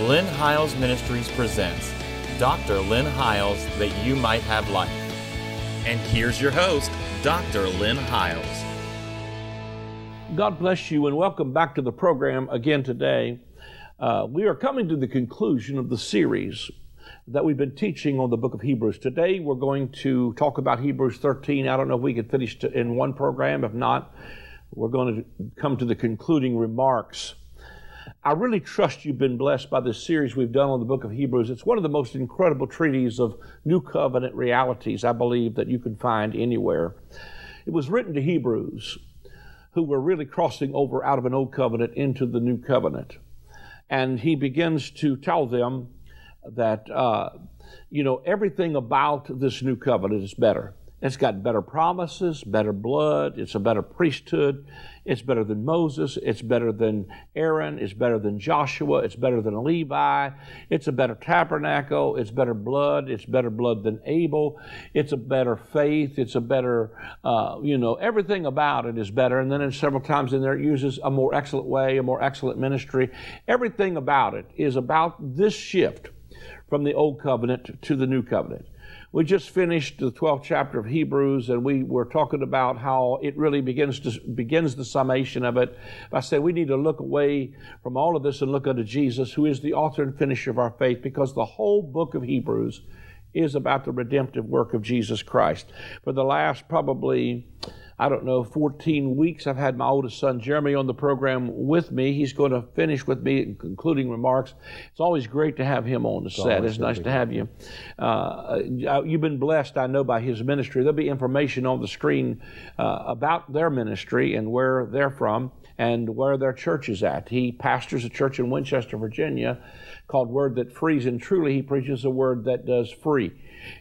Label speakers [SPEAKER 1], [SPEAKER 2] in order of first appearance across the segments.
[SPEAKER 1] Lynn Hiles Ministries presents Dr. Lynn Hiles That You Might Have Life. And here's your host, Dr. Lynn Hiles.
[SPEAKER 2] God bless you and welcome back to the program again today. Uh, we are coming to the conclusion of the series that we've been teaching on the book of Hebrews. Today we're going to talk about Hebrews 13. I don't know if we could finish in one program. If not, we're going to come to the concluding remarks. I really trust you've been blessed by this series we've done on the book of Hebrews. It's one of the most incredible treaties of New Covenant realities, I believe, that you can find anywhere. It was written to Hebrews who were really crossing over out of an old covenant into the new covenant. And he begins to tell them that, uh, you know, everything about this new covenant is better. It's got better promises, better blood, it's a better priesthood, it's better than Moses, it's better than Aaron, it's better than Joshua, it's better than Levi, it's a better tabernacle, it's better blood, it's better blood than Abel, it's a better faith, it's a better, uh, you know, everything about it is better. And then in several times in there it uses a more excellent way, a more excellent ministry. Everything about it is about this shift from the old covenant to the new covenant. We just finished the 12th chapter of Hebrews, and we were talking about how it really begins to begins the summation of it. I said we need to look away from all of this and look unto Jesus, who is the author and finisher of our faith, because the whole book of Hebrews is about the redemptive work of Jesus Christ. For the last probably I don't know, 14 weeks. I've had my oldest son Jeremy on the program with me. He's going to finish with me, in concluding remarks. It's always great to have him on the it's set. It's nice to have you. Uh, uh, you've been blessed, I know, by his ministry. There'll be information on the screen uh, about their ministry and where they're from and where their church is at. He pastors a church in Winchester, Virginia called Word That Frees, and truly he preaches a word that does free.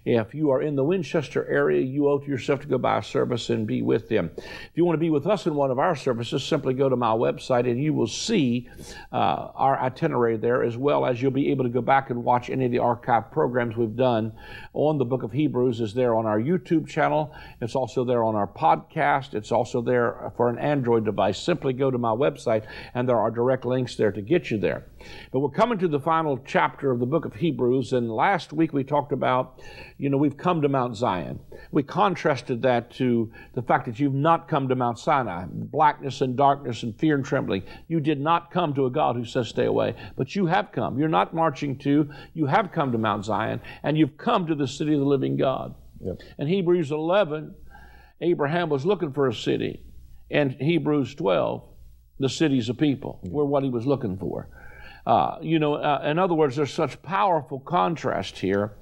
[SPEAKER 2] If you are in the Winchester area, you owe to yourself to go by a service and be with them. If you want to be with us in one of our services, simply go to my website and you will see uh, our itinerary there, as well as you'll be able to go back and watch any of the archive programs we've done on the book of Hebrews. is there on our YouTube channel. It's also there on our podcast. It's also there for an Android device. Simply go to my website and there are direct links there to get you there. But we're coming to the final chapter of the book of Hebrews, and last week we talked about, you know, we've come to Mount Zion. We contrasted that to the fact that you've not come to Mount Sinai, blackness and darkness and fear and trembling. You did not come to a God who says stay away, but you have come. You're not marching to, you have come to Mount Zion, and you've come to the city of the living God. Yep. In Hebrews 11, Abraham was looking for a city. And Hebrews 12, the cities of people were what he was looking for. Uh, you know, uh, in other words, there's such powerful contrast here.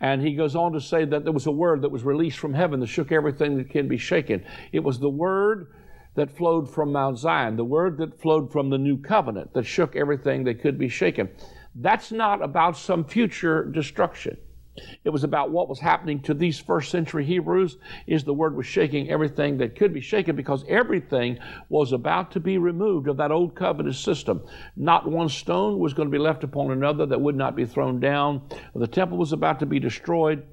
[SPEAKER 2] And he goes on to say that there was a word that was released from heaven that shook everything that can be shaken. It was the word that flowed from Mount Zion, the word that flowed from the new covenant that shook everything that could be shaken. That's not about some future destruction. It was about what was happening to these first century Hebrews is the word was shaking everything that could be shaken because everything was about to be removed of that old covenant system. Not one stone was going to be left upon another that would not be thrown down. The temple was about to be destroyed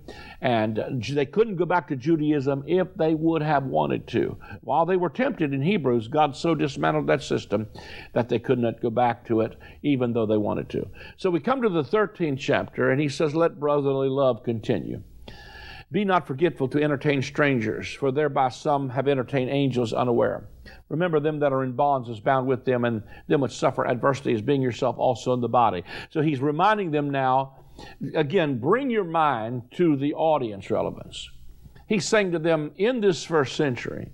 [SPEAKER 2] and they couldn't go back to Judaism if they would have wanted to. While they were tempted in Hebrews, God so dismantled that system that they could not go back to it even though they wanted to. So we come to the 13th chapter and he says, Let brotherly love continue. Be not forgetful to entertain strangers, for thereby some have entertained angels unaware. Remember them that are in bonds as bound with them, and them which suffer adversity as being yourself also in the body. So he's reminding them now, again, bring your mind to the audience relevance. He's saying to them in this first century,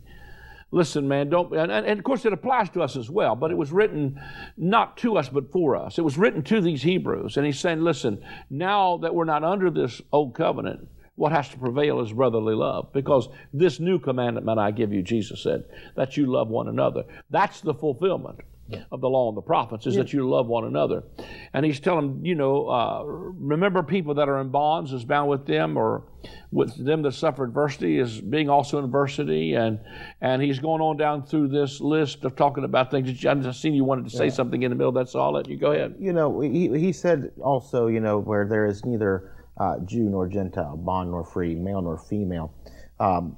[SPEAKER 2] listen, man, don't, and, and, of course it applies to us as well, but it was written not to us, but for us. It was written to these Hebrews. And he's saying, listen, now that we're not under this old covenant, what has to prevail is brotherly love because this new commandment I give you, Jesus said, that you love one another. That's the fulfillment yeah. of the law and the prophets is yeah. that you love one another. And he's telling, you know, uh, remember people that are in bonds is bound with them, or with them that suffer adversity is being also in adversity. And and he's going on down through this list of talking about things. I just seen you wanted to say yeah. something in the middle. That's all. Let you go ahead.
[SPEAKER 3] You know, he, he said also, you know, where there is neither uh, Jew nor Gentile, bond nor free, male nor female, um,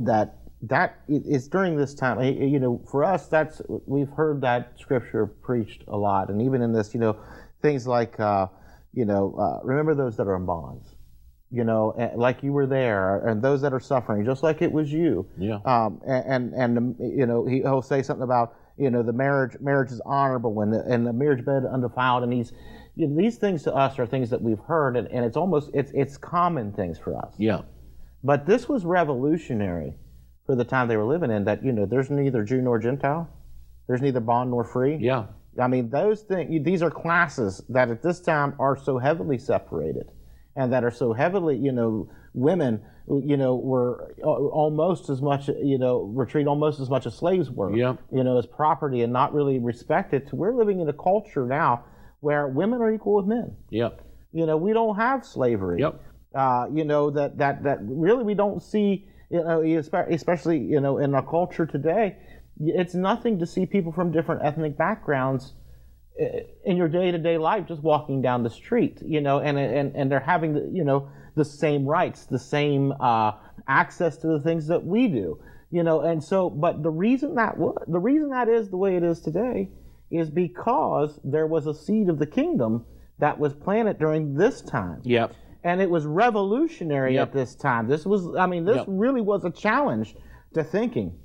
[SPEAKER 3] that that is during this time you know for us that's we've heard that scripture preached a lot and even in this you know things like, uh, you know, uh, remember those that are in bonds. You know, and- like you were there, and those that are suffering, just like it was you.
[SPEAKER 2] Yeah.
[SPEAKER 3] Um, and, and and um, you know he, he'll say something about you know the marriage marriage is honorable and the, and the marriage bed undefiled, and these you know, these things to us are things that we've heard, and, and it's almost it's it's common things for us.
[SPEAKER 2] Yeah.
[SPEAKER 3] But this was revolutionary for the time they were living in. That you know, there's neither Jew nor Gentile, there's neither bond nor free.
[SPEAKER 2] Yeah.
[SPEAKER 3] I mean, those things. These are classes that at this time are so heavily separated, and that are so heavily, you know, women, you know, were almost as much, you know, were treated almost as much as slaves were.
[SPEAKER 2] Yeah.
[SPEAKER 3] You know, as property and not really respected. We're living in a culture now where women are equal with men.
[SPEAKER 2] Yeah.
[SPEAKER 3] You know, we don't have slavery.
[SPEAKER 2] Yep.
[SPEAKER 3] Uh, you know that that that really we don't see. You know, especially you know in our culture today, it's nothing to see people from different ethnic backgrounds uh, in your day-to-day life just walking down the street. You know, and and and they're having the you know the same rights, the same uh, access to the things that we do. You know, and so but the reason that the reason that is the way it is today is because there was a seed of the kingdom that was planted during this time
[SPEAKER 2] Yep.
[SPEAKER 3] And it was revolutionary
[SPEAKER 2] Yep.
[SPEAKER 3] at this time. This was, I mean, this
[SPEAKER 2] Yep.
[SPEAKER 3] really was a challenge to thinking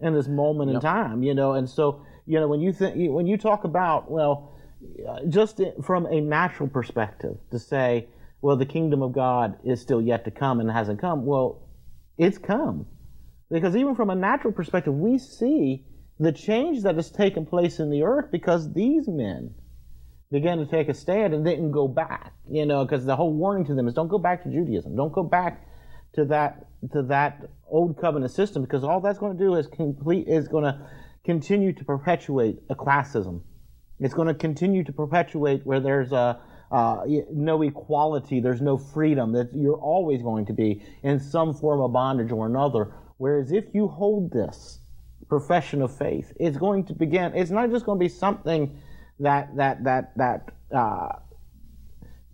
[SPEAKER 3] in this moment in time, you know. And so, you know, when you think, when you talk about, well, just from a natural perspective, to say, well, the kingdom of God is still yet to come and hasn't come. Well, it's come because even from a natural perspective, we see the change that has taken place in the earth because these men began to take a stand and didn't go back. You know, because the whole warning to them is don't go back to Judaism. Don't go back to that to that old covenant system because all that's going to do is complete is going to continue to perpetuate a classism. It's going to continue to perpetuate where there's a uh, no equality, there's no freedom. That you're always going to be in some form of bondage or another. Whereas if you hold this profession of faith, it's going to begin. It's not just going to be something that that that that uh,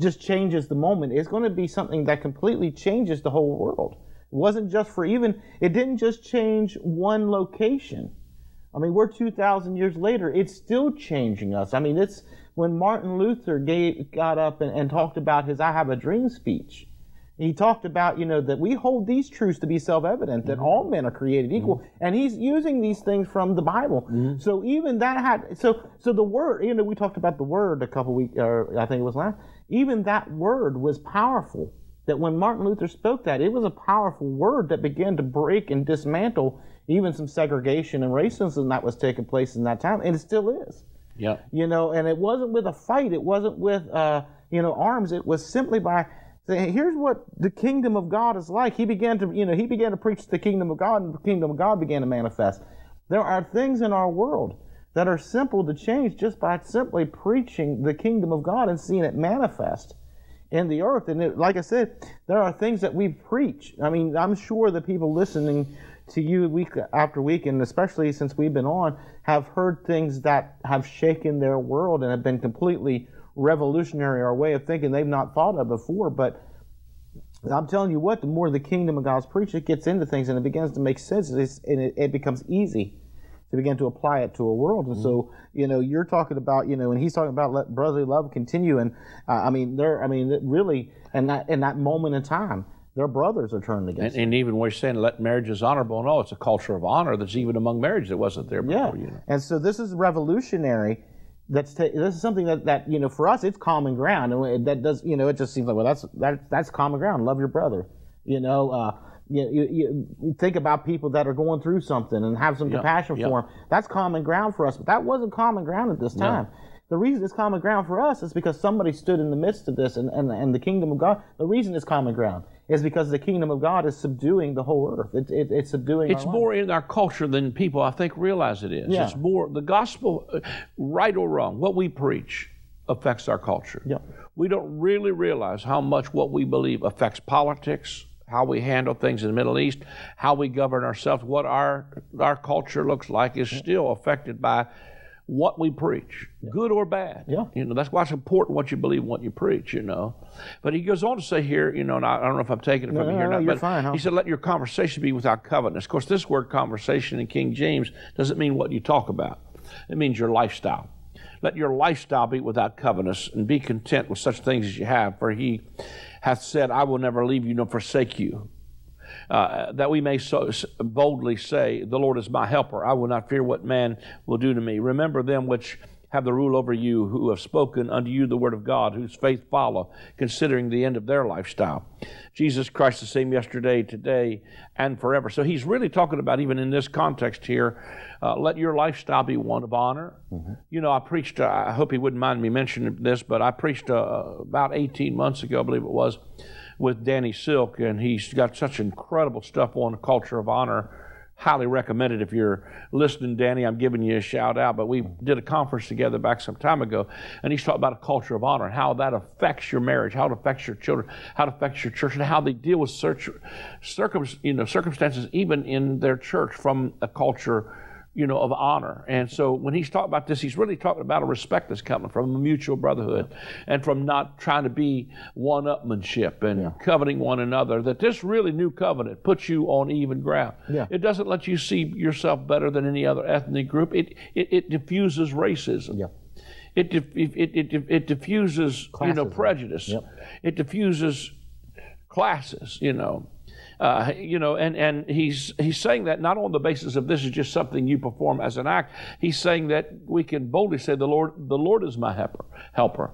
[SPEAKER 3] just changes the moment. It's going to be something that completely changes the whole world. It wasn't just for even. It didn't just change one location. I mean, we're 2,000 years later. It's still changing us. I mean, it's when Martin Luther gave, got up and, and talked about his I Have a Dream speech. He talked about, you know, that we hold these truths to be self-evident, that mm-hmm. all men are created equal. Mm-hmm. And he's using these things from the Bible. Mm-hmm. So even that had, so, so the word, you know, we talked about the word a couple weeks, or I think it was last, even that word was powerful. That when Martin Luther spoke that, it was a powerful word that began to break and dismantle even some segregation and racism that was taking place in that time, and it still is
[SPEAKER 2] Yeah.
[SPEAKER 3] you know, and it wasn't with a fight, it wasn't with, uh, you know, arms, it was simply by saying, here's what the kingdom of God is like. He began to, you know, he began to preach the kingdom of God, and the kingdom of God began to manifest. There are things in our world that are simple to change just by simply preaching the kingdom of God and seeing it manifest in the earth. And it, like I said, there are things that we preach. I mean, I'm sure the people listening to you week after week, and especially since we've been on, have heard things that have shaken their world and have been completely revolutionary our way of thinking they've not thought of before. But I'm telling you what, the more the kingdom of God's preached, it gets into things and it begins to make sense, and it, it becomes easy to begin to apply it to a world. And so, you know, you're talking about, you know, and he's talking about let brotherly love continue. And uh, I mean, there, I mean, really, and that in that moment in time, their brothers are turned against.
[SPEAKER 2] And, and even we're saying let marriage is honorable. No, it's a culture of honor that's even among marriage that wasn't there
[SPEAKER 3] Yeah,
[SPEAKER 2] before. You know.
[SPEAKER 3] and so this is revolutionary. That's ta- this is something that, that you know for us it's common ground, and that does you know it just seems like well that's that that's common ground. Love your brother, you know. Uh, you, you, you think about people that are going through something and have some
[SPEAKER 2] Yep,
[SPEAKER 3] compassion
[SPEAKER 2] yep.
[SPEAKER 3] for them. That's common ground for us, but that wasn't common ground at this time. The reason it's common ground for us is because somebody stood in the midst of this, and, and, and the kingdom of God. The reason it's common ground is because the kingdom of God is subduing the whole earth. It, it, it's subduing.
[SPEAKER 2] It's more in our culture than people I think realize it is.
[SPEAKER 3] Yeah.
[SPEAKER 2] It's more the gospel, uh, right or wrong, what we preach affects our culture.
[SPEAKER 3] Yeah.
[SPEAKER 2] We don't really realize how much what we believe affects politics, how we handle things in the Middle East, how we govern ourselves, what our our culture looks like is still affected by what we preach, good or bad.
[SPEAKER 3] Yeah.
[SPEAKER 2] You know, that's why it's important what you believe and what you preach, you know. But he goes on to say here, you know, and I, I don't know if I'm taking it from
[SPEAKER 3] No,
[SPEAKER 2] here
[SPEAKER 3] no,
[SPEAKER 2] or not,
[SPEAKER 3] you're
[SPEAKER 2] but
[SPEAKER 3] fine, huh?
[SPEAKER 2] he said, let your conversation be without covetousness. Of course, this word conversation in King James doesn't mean what you talk about. It means your lifestyle. let your lifestyle be without covetousness, and be content with such things as you have. For he hath said, I will never leave you nor forsake you. Uh, that we may so boldly say, The Lord is my helper. I will not fear what man will do to me. Remember them which have the rule over you, who have spoken unto you the word of God, whose faith follow, considering the end of their lifestyle. Jesus Christ the same yesterday, today, and forever. So he's really talking about, even in this context here, uh, let your lifestyle be one of honor. Mm-hmm. You know, I preached, uh, I hope he wouldn't mind me mentioning this, but I preached uh, about 18 months ago, I believe it was, with Danny Silk, and he's got such incredible stuff on the culture of honor highly recommend it if you're listening, Danny. I'm giving you a shout out. But we did a conference together back some time ago, and he's talking about a culture of honor and how that affects your marriage, how it affects your children, how it affects your church, and how they deal with circum, you know, circumstances even in their church from a culture you know, of honor. And so when he's talking about this, he's really talking about a respect that's coming from a mutual brotherhood and from not trying to be one upmanship and yeah. coveting one another. That this really new covenant puts you on even ground. Yeah. It doesn't let you see yourself better than any other ethnic group. It it, it diffuses racism. Yeah. It, it, it, it, it diffuses, Classism. you know, prejudice. Yep. It diffuses classes, you know. Uh, you know, and, and he's, he's saying that not on the basis of this is just something you perform as an act. He's saying that we can boldly say, the Lord, the Lord is my helper. helper.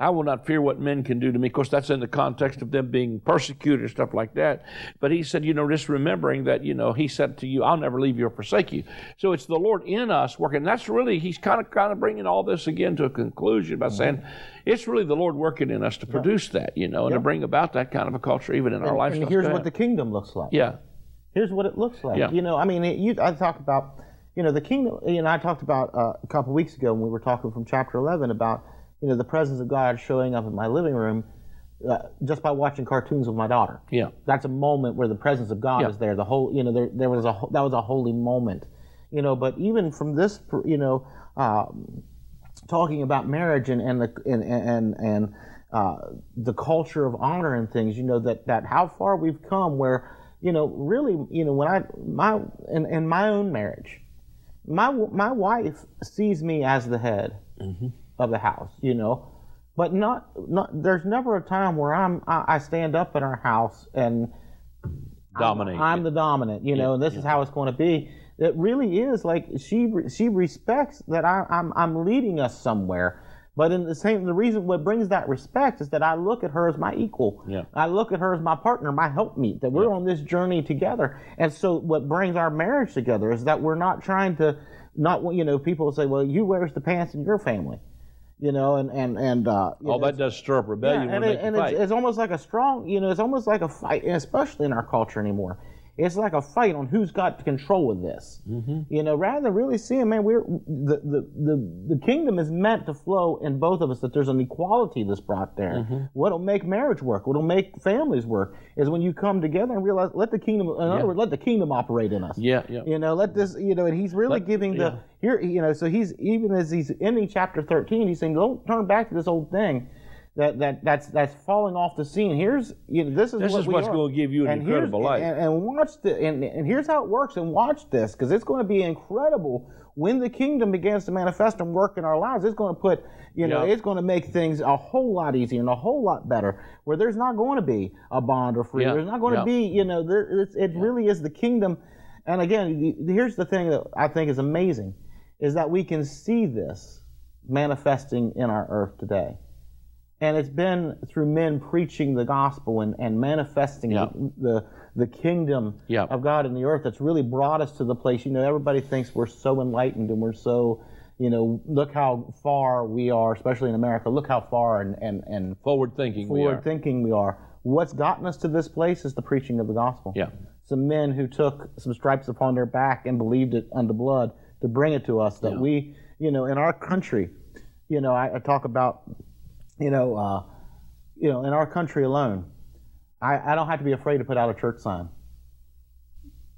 [SPEAKER 2] I will not fear what men can do to me. Of course, that's in the context of them being persecuted and stuff like that. But he said, you know, just remembering that, you know, he said to you, I'll never leave you or forsake you. So it's the Lord in us working. That's really, he's kind of kind of bringing all this again to a conclusion by mm-hmm. saying it's really the Lord working in us to produce that, you know, and to bring about that kind of a culture even in
[SPEAKER 3] and,
[SPEAKER 2] our lives.
[SPEAKER 3] And here's what the kingdom looks like.
[SPEAKER 2] Yeah.
[SPEAKER 3] Here's what it looks like. Yeah. You know, I mean, it, you, I talk about, you know, the kingdom, you know, I talked about uh, a couple weeks ago when we were talking from chapter 11 about you know, the presence of God showing up in my living room uh, just by watching cartoons with my daughter.
[SPEAKER 2] Yeah,
[SPEAKER 3] that's a moment where the presence of God yeah. is there. The whole, you know, there, there was a that was a holy moment, you know. But even from this, you know, um, talking about marriage and and the and and and uh, the culture of honor and things, you know, that that how far we've come, where you know, really, you know, when I my in, in my own marriage, my my wife sees me as the head. Mm-hmm of the house, you know. But not, not there's never a time where I'm I, I stand up in our house and
[SPEAKER 2] dominate.
[SPEAKER 3] I'm, I'm the dominant, you know, yeah, and this yeah. is how it's going to be. It really is like she she respects that I, I'm I'm leading us somewhere. But in the same, the reason what brings that respect is that I look at her as my equal.
[SPEAKER 2] Yeah.
[SPEAKER 3] I look at her as my partner, my helpmeet, that we're yeah. on this journey together. And so what brings our marriage together is that we're not trying to, not, you know, people say, well, you wears the pants in your family you know, and and and uh,
[SPEAKER 2] all
[SPEAKER 3] know,
[SPEAKER 2] that does stir up rebellion.
[SPEAKER 3] Yeah, and, it, and it's, it's, almost like a strong, you know, it's almost like a fight, especially in our culture anymore. It's like a fight on who's got control of this. Mm-hmm. You know, rather than really seeing, man, we're the, the the the kingdom is meant to flow in both of us. That there's an equality that's brought there. Mm-hmm. What'll make marriage work? What'll make families work is when you come together and realize, let the kingdom. In yeah. other words, let the kingdom operate in us.
[SPEAKER 2] Yeah, yeah.
[SPEAKER 3] You know, let this. You know, and he's really let, giving the yeah. here. You know, so he's even as he's ending chapter 13, he's saying, don't turn back to this old thing that, that that's that's falling off the scene. Here's you know this is
[SPEAKER 2] this
[SPEAKER 3] what
[SPEAKER 2] is what's
[SPEAKER 3] are.
[SPEAKER 2] going to give you an
[SPEAKER 3] and
[SPEAKER 2] incredible life.
[SPEAKER 3] And, and, watch the and, and here's how it works. And watch this because it's going to be incredible when the kingdom begins to manifest and work in our lives. It's going to put you know yep. it's going to make things a whole lot easier and a whole lot better. Where there's not going to be a bond or free. Yep. There's not going yep. to be you know there it really is the kingdom. And again, here's the thing that I think is amazing is that we can see this manifesting in our earth today. And it's been through men preaching the gospel and, and manifesting yep. the, the kingdom yep. of God in the earth that's really brought us to the place. You know, everybody thinks we're so enlightened and we're so, you know, look how far we are, especially in America. Look how far and, and, and
[SPEAKER 2] forward thinking
[SPEAKER 3] forward
[SPEAKER 2] we
[SPEAKER 3] thinking we are. What's gotten us to this place is the preaching of the gospel.
[SPEAKER 2] Yeah.
[SPEAKER 3] Some men who took some stripes upon their back and believed it unto blood to bring it to us that yeah. we, you know, in our country, you know, I, I talk about you know, uh, you know, in our country alone, I, I don't have to be afraid to put out a church sign.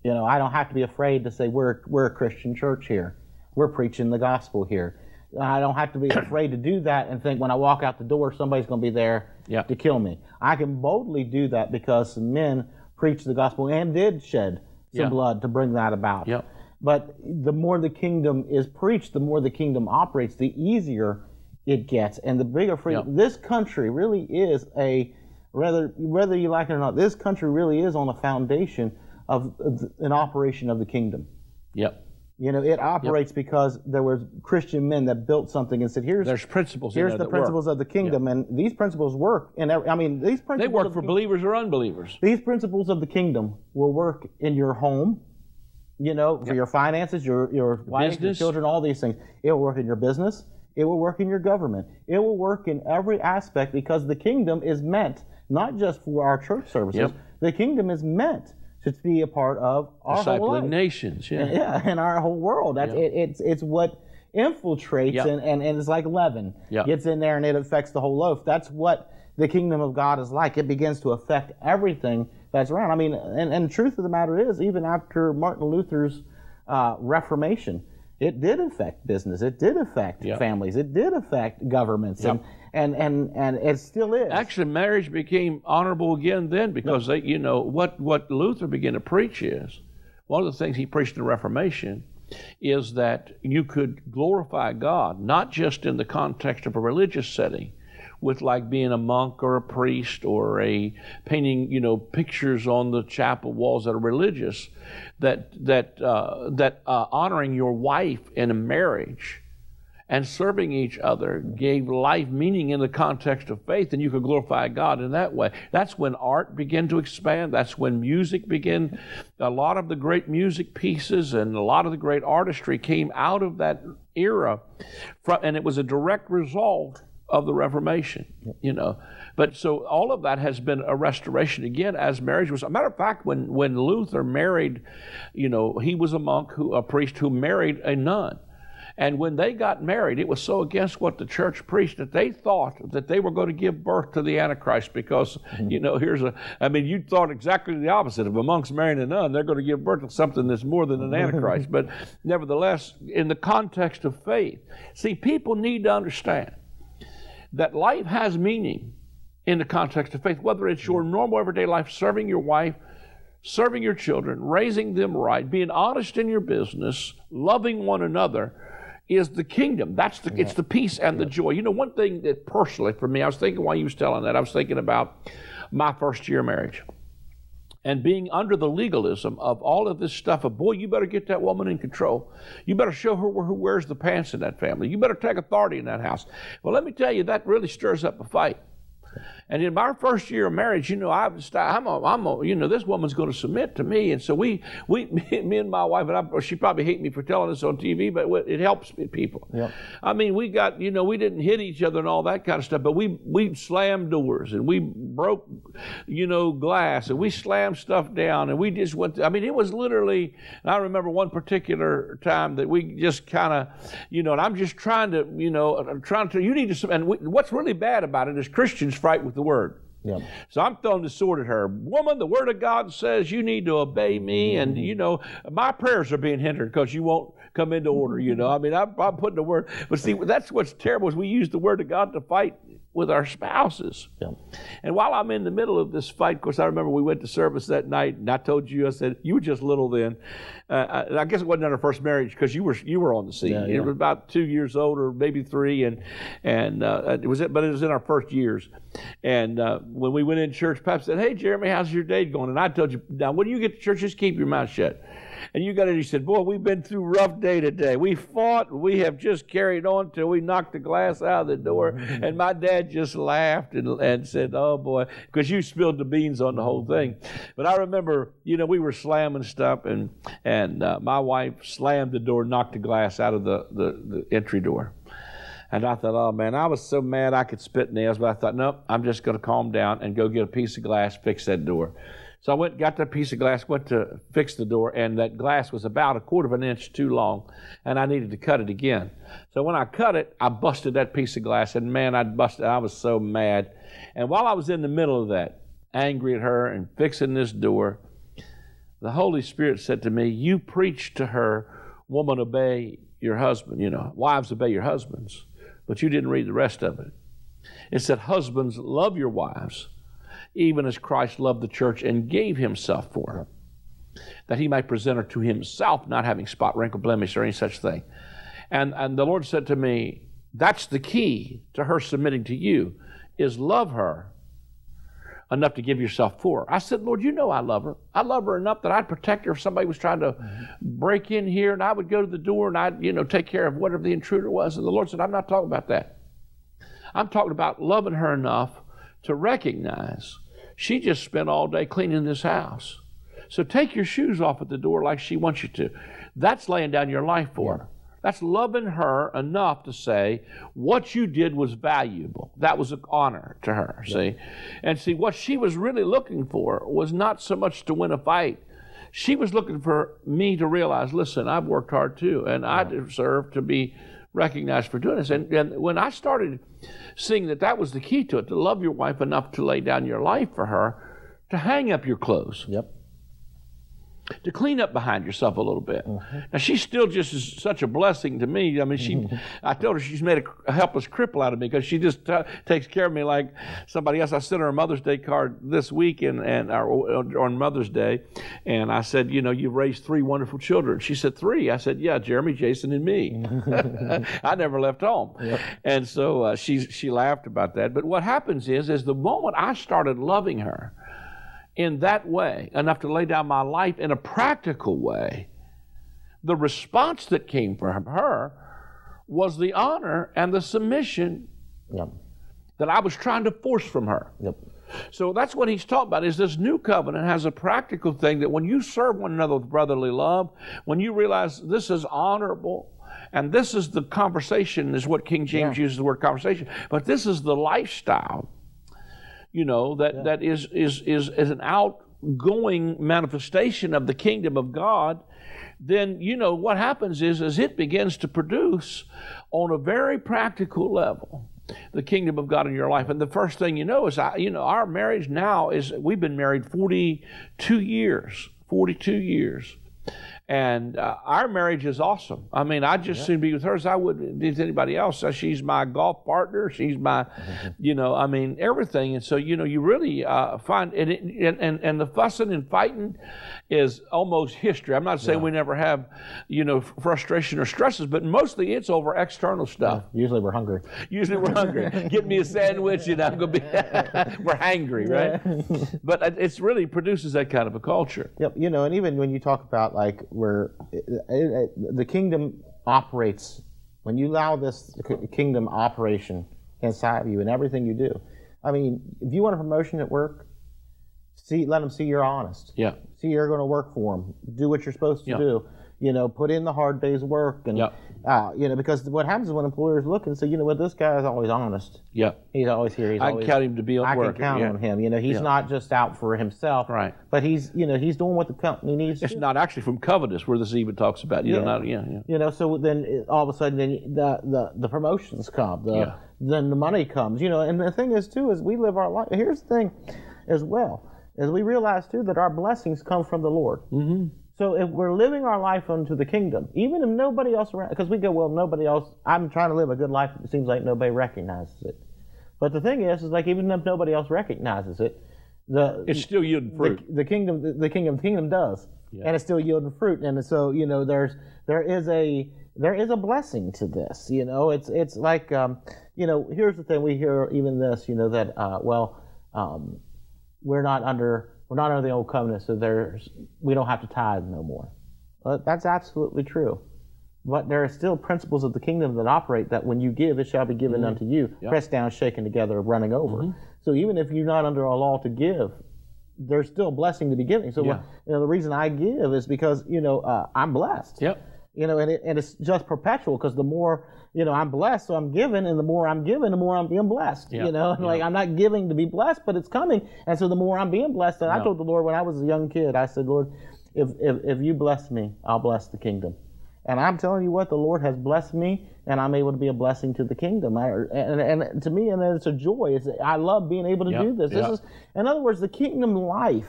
[SPEAKER 3] You know, I don't have to be afraid to say we're we're a Christian church here. We're preaching the gospel here. I don't have to be afraid to do that and think when I walk out the door somebody's going to be there
[SPEAKER 2] yep.
[SPEAKER 3] to kill me. I can boldly do that because men preached the gospel and did shed some yep. blood to bring that about.
[SPEAKER 2] Yep.
[SPEAKER 3] But the more the kingdom is preached, the more the kingdom operates, the easier it gets, and the bigger freedom.
[SPEAKER 2] Yep.
[SPEAKER 3] This country really is a whether whether you like it or not. This country really is on the foundation of an operation of the kingdom.
[SPEAKER 2] Yep.
[SPEAKER 3] You know, it operates because there were Christian men that built something and said, "Here's
[SPEAKER 2] There's principles. in
[SPEAKER 3] here's the principles
[SPEAKER 2] Work.
[SPEAKER 3] of the kingdom," and these principles work. And I mean, these principles
[SPEAKER 2] They work for
[SPEAKER 3] the-
[SPEAKER 2] believers or unbelievers.
[SPEAKER 3] these principles of the kingdom will work in your home, you know, for your finances, your your wife, your
[SPEAKER 2] business.
[SPEAKER 3] children, all these things. It will work in your business. It will work in your government. It will work in every aspect because the kingdom is meant not just for our church services.
[SPEAKER 2] Yep.
[SPEAKER 3] The kingdom is meant to be a part of our whole life.
[SPEAKER 2] nations. Yeah.
[SPEAKER 3] Yeah, in our whole world. That's, it, it's it's what infiltrates
[SPEAKER 2] Yep.
[SPEAKER 3] and, and, and it's like leaven.
[SPEAKER 2] Yep.
[SPEAKER 3] Gets in there and it affects the whole loaf. That's what the kingdom of God is like. It begins to affect everything that's around. I mean, and, and the truth of the matter is, even after Martin Luther's uh, Reformation, it did affect business. It did affect
[SPEAKER 2] Yep.
[SPEAKER 3] families. It did affect governments, and, and and and it still is.
[SPEAKER 2] Actually, marriage became honorable again then because they, you know, what what Luther began to preach is one of the things he preached in the Reformation is that you could glorify God not just in the context of a religious setting, with like being a monk or a priest or a painting, you know, pictures on the chapel walls that are religious, that that uh, that uh, honoring your wife in a marriage and serving each other gave life meaning in the context of faith, and you could glorify God in that way. That's when art began to expand. That's when music began. A lot of the great music pieces and a lot of the great artistry came out of that era, and it was a direct result of the Reformation. You know, but so all of that has been a restoration again as marriage was. A matter of fact, when when Luther married, you know, he was a monk who a priest who married a nun. And when they got married, it was so against what the church preached that they thought that they were going to give birth to the Antichrist because, mm-hmm. you know, here's a, I mean, you thought exactly the opposite. If a monk's marrying a nun, they're going to give birth to something that's more than an Antichrist. but nevertheless, in the context of faith, see, people need to understand that life has meaning in the context of faith, whether it's your normal everyday life, serving your wife, serving your children, raising them right, being honest in your business, loving one another is the kingdom. That's the it's the peace and the joy. You know, one thing that personally for me, I was thinking while you was telling that, I was thinking about my first year of marriage. And being under the legalism of all of this stuff of boy, you better get that woman in control. You better show her who wears the pants in that family. You better take authority in that house. Well, let me tell you, that really stirs up a fight. And in my first year of marriage, you know, I was, I'm, a, I'm a, you know, this woman's going to submit to me. And so we, we, me and my wife, and I, she probably hate me for telling this on TV, but it helps me, people.
[SPEAKER 3] Yep.
[SPEAKER 2] I mean, we got, you know, we didn't hit each other and all that kind of stuff, but we, we slammed doors and we broke, you know, glass and we slammed stuff down and we just went, I mean, it was literally, And I remember one particular time that we just kind of, you know, and I'm just trying to, you know, I'm trying to, you need to, and we, what's really bad about it is Christians fight with the word.
[SPEAKER 3] Yep.
[SPEAKER 2] So I'm throwing the sword at her. Woman, the word of God says you need to obey me, and you know my prayers are being hindered because you won't come into order. You know, I mean, I'm, I'm putting the word, but see, that's what's terrible is we use the word of God to fight with our spouses.
[SPEAKER 3] Yep.
[SPEAKER 2] And while I'm in the middle of this fight, of course, I remember we went to service that night, and I told you, I said, you were just little then. Uh, I, I guess it wasn't our first marriage because you were you were on the scene.
[SPEAKER 3] Yeah,
[SPEAKER 2] You
[SPEAKER 3] yeah.
[SPEAKER 2] were about two years old, or maybe three, and and uh, it was it, but it was in our first years. And uh, when we went in church, Pap said, "Hey, Jeremy, how's your day going?" And I told you, now when you get to church, just keep your mouth shut. And you got it. He said, "Boy, we've been through rough day today. We fought. We have just carried on till we knocked the glass out of the door." And my dad just laughed and, and said, "Oh boy," because you spilled the beans on the whole thing. But I remember, you know, we were slamming stuff, and and uh, my wife slammed the door, knocked the glass out of the the, the entry door. And I thought, oh man, I was so mad I could spit nails, but I thought, nope, I'm just going to calm down and go get a piece of glass, fix that door. So I went, got that piece of glass, went to fix the door, and that glass was about a quarter of an inch too long, and I needed to cut it again. So when I cut it, I busted that piece of glass, and man, I busted. I was so mad. And while I was in the middle of that, angry at her and fixing this door, the Holy Spirit said to me, "You preach to her, woman, obey your husband. You know, wives obey your husbands." But you didn't read the rest of it. It said, Husbands, love your wives, even as Christ loved the church and gave himself for her. that he might present her to himself, not having spot, wrinkle, blemish, or any such thing. And, and the Lord said to me, That's the key to her submitting to you, is love her enough to give yourself for her. I said, Lord, you know I love her. I love her enough that I'd protect her if somebody was trying to break in here and I would go to the door and I'd, you know, take care of whatever the intruder was. And the Lord said, I'm not talking about that. I'm talking about loving her enough to recognize she just spent all day cleaning this house. So take your shoes off at the door like she wants you to. That's laying down your life for her. That's loving her enough to say what you did was valuable. That was an honor to her, yeah. see? And see, what she was really looking for was not so much to win a fight. She was looking for me to realize, listen, I've worked hard too, and yeah. I deserve to be recognized for doing this. And, and when I started seeing that that was the key to it, to love your wife enough to lay down your life for her, to hang up your clothes.
[SPEAKER 3] Yep
[SPEAKER 2] to clean up behind yourself a little bit. Mm-hmm. Now she's still just such a blessing to me. I mean, she, mm-hmm. I told her she's made a, helpless cripple out of me because she just t- takes care of me like somebody else. I sent her a Mother's Day card this week and and on Mother's Day, and I said, you know, you've raised three wonderful children. She said three. I said, yeah, Jeremy, Jason, and me. I never left home, yep. and so uh, she she laughed about that. But what happens is, is the moment I started loving her in that way, enough to lay down my life in a practical way, the response that came from her was the honor and the submission yep. that I was trying to force from her.
[SPEAKER 3] Yep.
[SPEAKER 2] So that's what he's talking about is this new covenant has a practical thing that when you serve one another with brotherly love, when you realize this is honorable, and this is the conversation, is what King James yeah. uses the word conversation, but this is the lifestyle you know, that, yeah. that is, is, is, is an outgoing manifestation of the kingdom of God, then, you know, what happens is, as it begins to produce on a very practical level the kingdom of God in your life. And the first thing you know is, I, you know, our marriage now is, we've been married 42 years, 42 years. And uh, our marriage is awesome. I mean, I just yeah. soon be with her as I would be with anybody else. She's my golf partner. She's my, you know, I mean, everything. And so, you know, you really uh, find, and, it, and, and, and the fussing and fighting is almost history. I'm not saying yeah. we never have, you know, frustration or stresses, but mostly it's over external stuff.
[SPEAKER 3] Yeah. Usually we're hungry.
[SPEAKER 2] Usually we're hungry. Get me a sandwich and I'm going to be, we're hangry, right? but it it's really produces that kind of a culture.
[SPEAKER 3] Yep. You know, and even when you talk about like, where it, it, the kingdom operates, when you allow this kingdom operation inside of you and everything you do. I mean, if you want a promotion at work, see, let them see you're honest.
[SPEAKER 2] Yeah.
[SPEAKER 3] See you're going to work for them. Do what you're supposed to yeah. do. You know, put in the hard day's work, and yeah. Uh, you know, because what happens is when employers look and say, you know what, this guy is always honest.
[SPEAKER 2] Yeah.
[SPEAKER 3] He's always here. He's
[SPEAKER 2] I
[SPEAKER 3] always,
[SPEAKER 2] can count him to be on
[SPEAKER 3] I
[SPEAKER 2] work.
[SPEAKER 3] can count yeah. on him. You know, he's not just out for himself.
[SPEAKER 2] Right.
[SPEAKER 3] But he's, you know, he's doing what the company needs.
[SPEAKER 2] It's not actually from covetous where this even talks about. You know, not yeah, yeah.
[SPEAKER 3] You know, so then all of a sudden, then the the, the promotions come. The, yeah. Then the money comes. You know, and the thing is too is we live our life. Here's the thing, as well is we realize too that our blessings come from the Lord.
[SPEAKER 2] Mm-hmm.
[SPEAKER 3] So if we're living our life unto the kingdom, even if nobody else around, because we go, well, nobody else, I'm trying to live a good life, it seems like nobody recognizes it. But the thing is, is like even if nobody else recognizes it, the
[SPEAKER 2] it's still yielding fruit.
[SPEAKER 3] The, the kingdom, the, the, kingdom, the kingdom does, yeah. and it's still yielding fruit. And so you know, there's there is a there is a blessing to this. You know, it's it's like um, you know, here's the thing we hear even this, you know, that uh, well. Um, we're not under we're not under the old covenant, so there's we don't have to tithe no more. That's absolutely true. But there are still principles of the kingdom that operate that when you give, it shall be given mm-hmm. unto you, yep. pressed down, shaken together, running over. Mm-hmm. So even if you're not under a law to give, there's still a blessing to be giving. So yeah. you know, the reason I give is because you know uh, I'm blessed.
[SPEAKER 2] Yep.
[SPEAKER 3] You know, and, it, and it's just perpetual because the more you know, I'm blessed, so I'm giving, and the more I'm giving, the more I'm being blessed. Yeah. You know, yeah. like I'm not giving to be blessed, but it's coming, and so the more I'm being blessed. And I told the Lord when I was a young kid, I said, Lord, if if, if you bless me, I'll bless the kingdom. And I'm telling you what, the Lord has blessed me, and I'm able to be a blessing to the kingdom. I, and, and to me, and it's a joy. It's, I love being able to yep. do this. This is, in other words, the kingdom life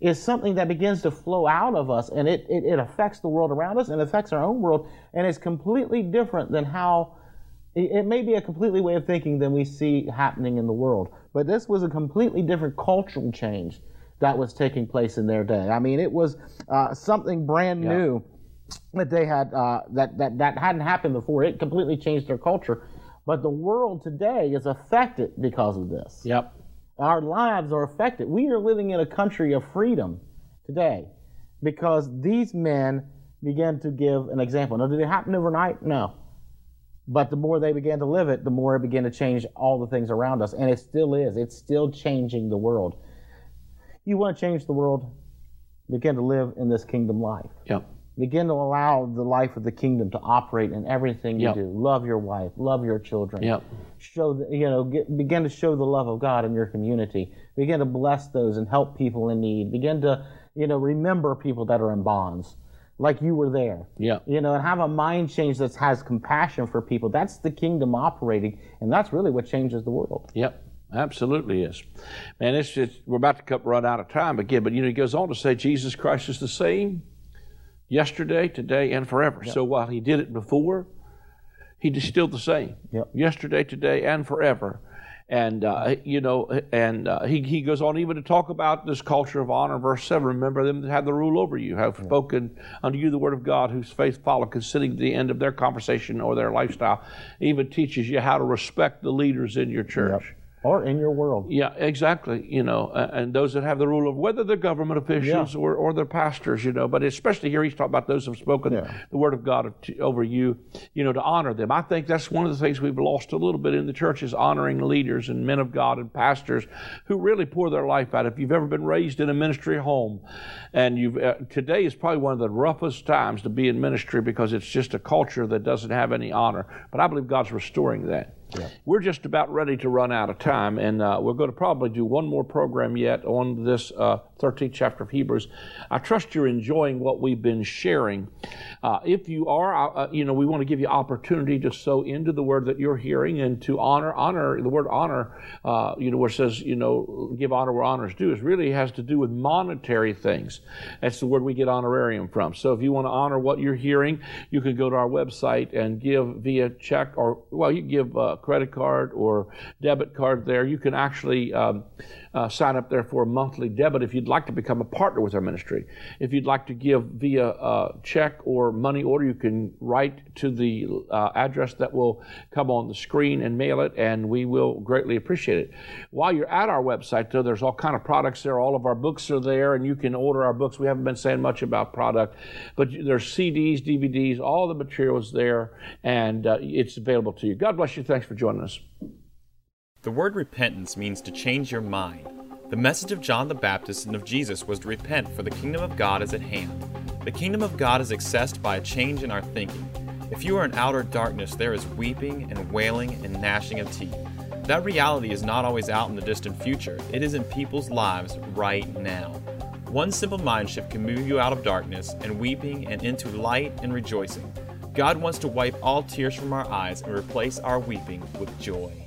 [SPEAKER 3] is something that begins to flow out of us and it, it, it affects the world around us and affects our own world and it's completely different than how it may be a completely way of thinking than we see happening in the world but this was a completely different cultural change that was taking place in their day. I mean, it was uh, something brand
[SPEAKER 2] Yeah.
[SPEAKER 3] new that they had uh, that that that hadn't happened before. It completely changed their culture. But the world today is affected because of this.
[SPEAKER 2] Yep.
[SPEAKER 3] Our lives are affected. We are living in a country of freedom today because these men began to give an example. Now, did it happen overnight? No. But the more they began to live it, the more it began to change all the things around us. And it still is. It's still changing the world. You want to change the world? Begin to live in this kingdom life.
[SPEAKER 2] Yep.
[SPEAKER 3] Begin to allow the life of the kingdom to operate in everything you
[SPEAKER 2] Yep.
[SPEAKER 3] do. Love your wife, love your children.
[SPEAKER 2] Yep.
[SPEAKER 3] Show the, you know, get, begin to show the love of God in your community. Begin to bless those and help people in need. Begin to, you know, remember people that are in bonds, like you were there.
[SPEAKER 2] Yeah.
[SPEAKER 3] You know, and have a mind change that has compassion for people. That's the kingdom operating, and that's really what changes the world.
[SPEAKER 2] Yep, absolutely is. Man, it's just we're about to cut, run out of time again, but you know he goes on to say Jesus Christ is the same yesterday, today, and forever. So while he did it before, he's still the same.
[SPEAKER 3] Yep.
[SPEAKER 2] Yesterday, today, and forever. And uh, you know, and uh, he he goes on even to talk about this culture of honor. Verse seven: Remember them that have the rule over you, have spoken unto you the word of God, whose faith follow, considering the end of their conversation or their lifestyle. Even teaches you how to respect the leaders in your church.
[SPEAKER 3] Or in your world.
[SPEAKER 2] Yeah, exactly. You know, and those that have the rule of whether they're government officials or, or they're pastors, you know, but especially here he's talking about those who have spoken
[SPEAKER 3] Yeah.
[SPEAKER 2] the word of God over you, you know, to honor them. I think that's one of the things we've lost a little bit in the church is honoring leaders and men of God and pastors who really pour their life out. If you've ever been raised in a ministry home, and you've uh, today is probably one of the roughest times to be in ministry because it's just a culture that doesn't have any honor. But I believe God's restoring that. We're just about ready to run out of time, and uh, we're going to probably do one more program yet on this uh, 13th chapter of Hebrews. I trust you're enjoying what we've been sharing. Uh, if you are, uh, uh, you know, we want to give you opportunity to sow into the word that you're hearing and to honor, honor the word honor. Uh, you know, where it says, you know, give honor where honor is due. It really has to do with monetary things. That's the word we get honorarium from. So if you want to honor what you're hearing, you can go to our website and give via check or well, you give credit card or debit card there. You can actually um, uh, sign up there for a monthly debit if you'd like to become a partner with our ministry. If you'd like to give via uh, check or money order, you can write to the uh, address that will come on the screen and mail it, and we will greatly appreciate it. While you're at our website, though, there's all kind of products there. All of our books are there, and you can order our books. We haven't been saying much about product, but there's CDs, DVDs, all the materials there, and uh, it's available to you. God bless you. Thanks for joining us.
[SPEAKER 1] The word repentance means to change your mind. The message of John the Baptist and of Jesus was to repent, for the kingdom of God is at hand. The kingdom of God is accessed by a change in our thinking. If you are in outer darkness, there is weeping and wailing and gnashing of teeth. That reality is not always out in the distant future, it is in people's lives right now. One simple mind shift can move you out of darkness and weeping and into light and rejoicing. God wants to wipe all tears from our eyes and replace our weeping with joy.